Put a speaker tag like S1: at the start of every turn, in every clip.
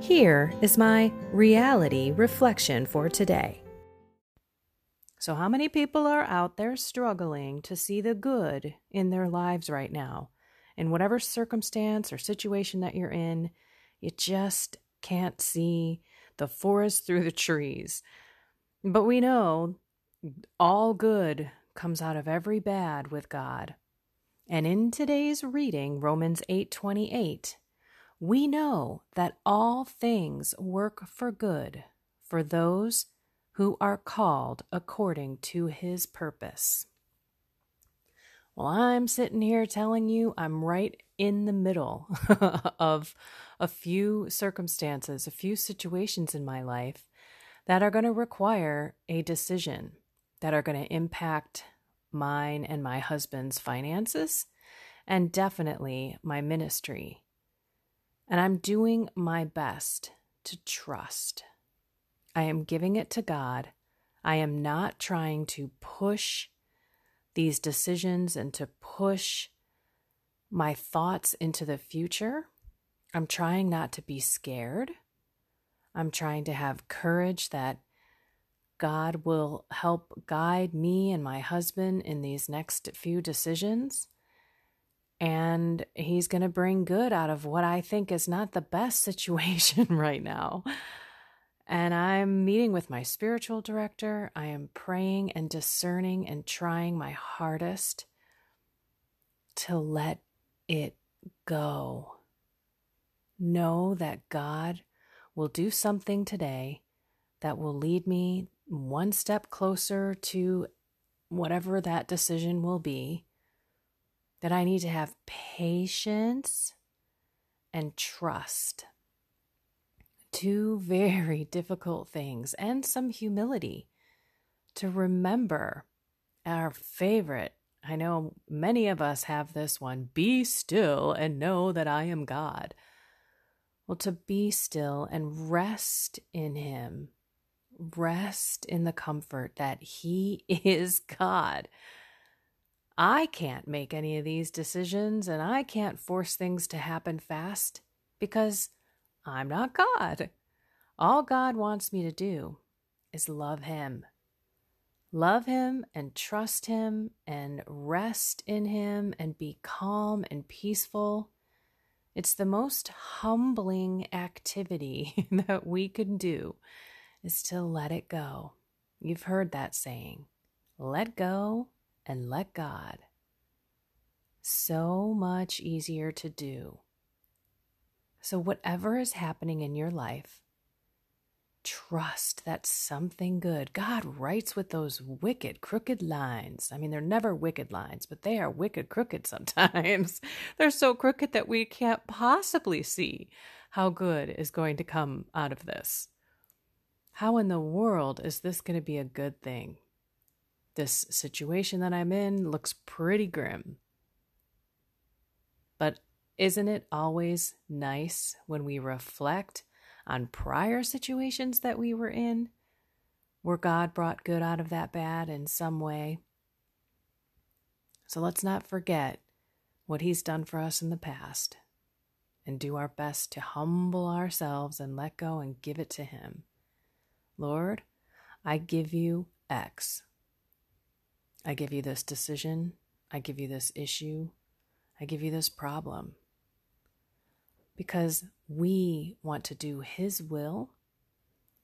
S1: Here is my reality reflection for today. So, how many people are out there struggling to see the good in their lives right now? In whatever circumstance or situation that you're in, you just can't see the forest through the trees. But we know all good comes out of every bad with God. And in today's reading, Romans 8:28, we know that all things work for good for those who are called according to his purpose. Well, I'm sitting here telling you I'm right in the middle of a few circumstances, a few situations in my life that are going to require a decision, that are going to impact mine and my husband's finances, and definitely my ministry and I'm doing my best to trust. I am giving it to God. I am not trying to push these decisions and to push my thoughts into the future. I'm trying not to be scared. I'm trying to have courage that God will help guide me and my husband in these next few decisions and he's going to bring good out of what I think is not the best situation right now. And I'm meeting with my spiritual director. I am praying and discerning and trying my hardest to let it go. Know that God will do something today that will lead me one step closer to whatever that decision will be that I need to have patience and trust. Two very difficult things, and some humility to remember our favorite. I know many of us have this one be still and know that I am God. Well, to be still and rest in Him, rest in the comfort that He is God I can't make any of these decisions and I can't force things to happen fast because I'm not God. All God wants me to do is love Him. Love Him and trust Him and rest in Him and be calm and peaceful. It's the most humbling activity that we can do is to let it go. You've heard that saying let go and let God. So much easier to do. So, whatever is happening in your life, trust that something good. God writes with those wicked, crooked lines. I mean, they're never wicked lines, but they are wicked, crooked sometimes. they're so crooked that we can't possibly see how good is going to come out of this. How in the world is this going to be a good thing? This situation that I'm in looks pretty grim. But isn't it always nice when we reflect on prior situations that we were in where God brought good out of that bad in some way? So let's not forget what He's done for us in the past and do our best to humble ourselves and let go and give it to Him. Lord, I give you X. I give you this decision. I give you this issue. I give you this problem. Because we want to do His will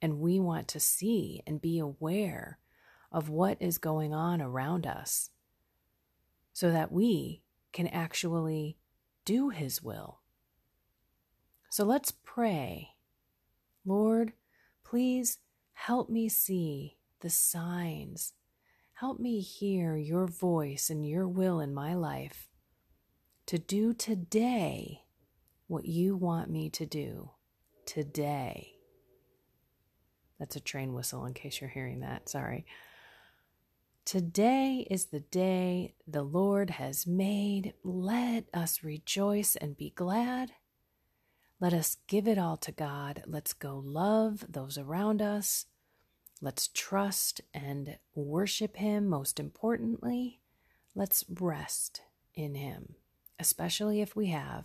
S1: and we want to see and be aware of what is going on around us so that we can actually do His will. So let's pray. Lord, please help me see the signs. Help me hear your voice and your will in my life to do today what you want me to do today. That's a train whistle in case you're hearing that. Sorry. Today is the day the Lord has made. Let us rejoice and be glad. Let us give it all to God. Let's go love those around us. Let's trust and worship Him. Most importantly, let's rest in Him, especially if we have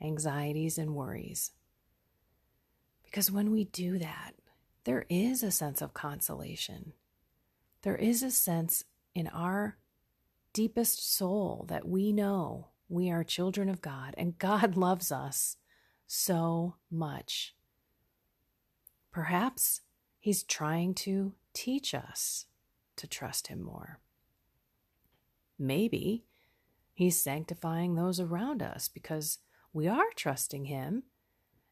S1: anxieties and worries. Because when we do that, there is a sense of consolation. There is a sense in our deepest soul that we know we are children of God and God loves us so much. Perhaps He's trying to teach us to trust Him more. Maybe He's sanctifying those around us because we are trusting Him,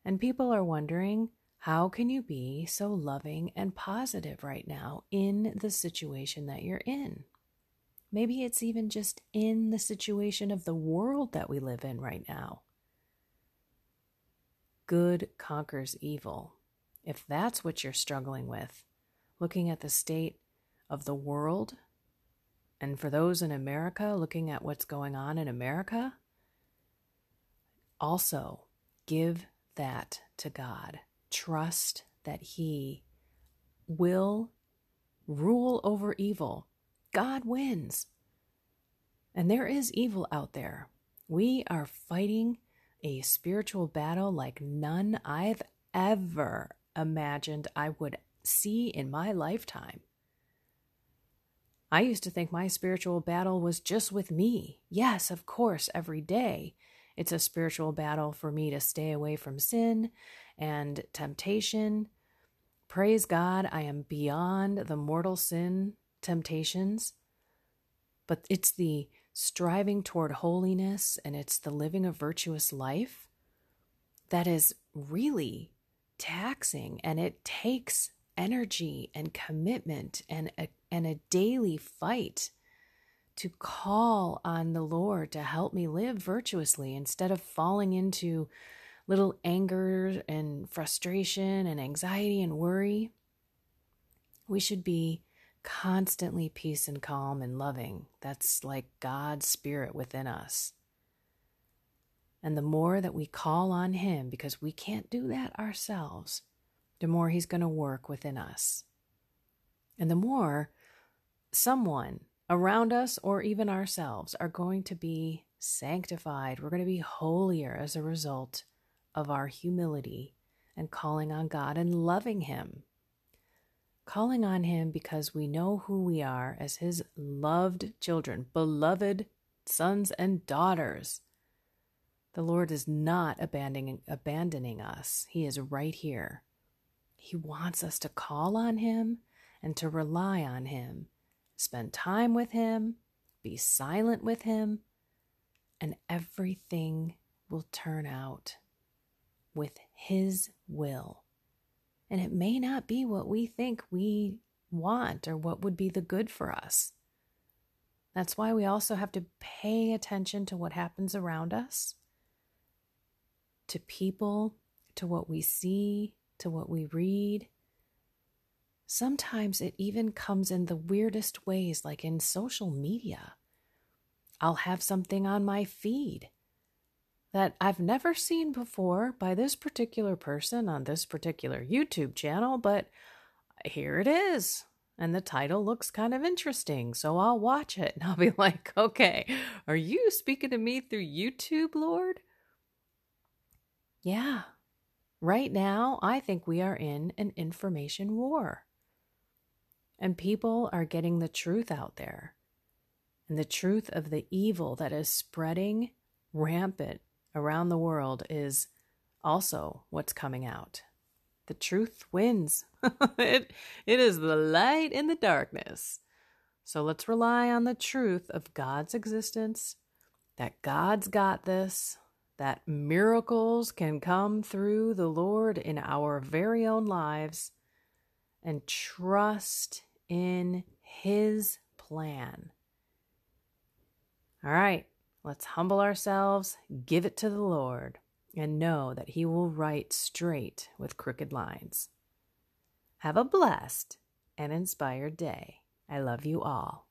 S1: and people are wondering how can you be so loving and positive right now in the situation that you're in? Maybe it's even just in the situation of the world that we live in right now. Good conquers evil. If that's what you're struggling with, looking at the state of the world, and for those in America, looking at what's going on in America, also give that to God trust that He will rule over evil. God wins. And there is evil out there. We are fighting a spiritual battle like none I've ever imagined I would see in my lifetime. I used to think my spiritual battle was just with me. Yes, of course, every day. It's a spiritual battle for me to stay away from sin and temptation. Praise God, I am beyond the mortal sin temptations, but it's the striving toward holiness and it's the living a virtuous life that is really taxing and it takes energy and commitment and a, and a daily fight to call on the Lord to help me live virtuously instead of falling into little anger and frustration and anxiety and worry. We should be constantly peace and calm and loving. That's like God's spirit within us. And the more that we call on Him, because we can't do that ourselves, the more He's going to work within us. And the more someone around us or even ourselves are going to be sanctified, we're going to be holier as a result of our humility and calling on God and loving Him. Calling on Him because we know who we are as His loved children, beloved sons and daughters. The Lord is not abandoning, abandoning us, He is right here. He wants us to call on Him and to rely on Him, spend time with Him, be silent with Him, and everything will turn out with His will. And it may not be what we think we want or what would be the good for us. That's why we also have to pay attention to what happens around us, to people, to what we see, to what we read. Sometimes it even comes in the weirdest ways, like in social media. I'll have something on my feed that I've never seen before by this particular person on this particular YouTube channel, but here it is. And the title looks kind of interesting, so I'll watch it and I'll be like, okay, are you speaking to me through YouTube, Lord? Yeah. Right now, I think we are in an information war. And people are getting the truth out there. And the truth of the evil that is spreading rampant around the world is also what's coming out. The truth wins. it, it is the light in the darkness. So let's rely on the truth of God's existence, that God's got this, that miracles can come through the Lord in our very own lives, and trust in His plan. All right, let's humble ourselves, give it to the Lord, and know that He will write straight with crooked lines. Have a blessed and inspired day. I love you all.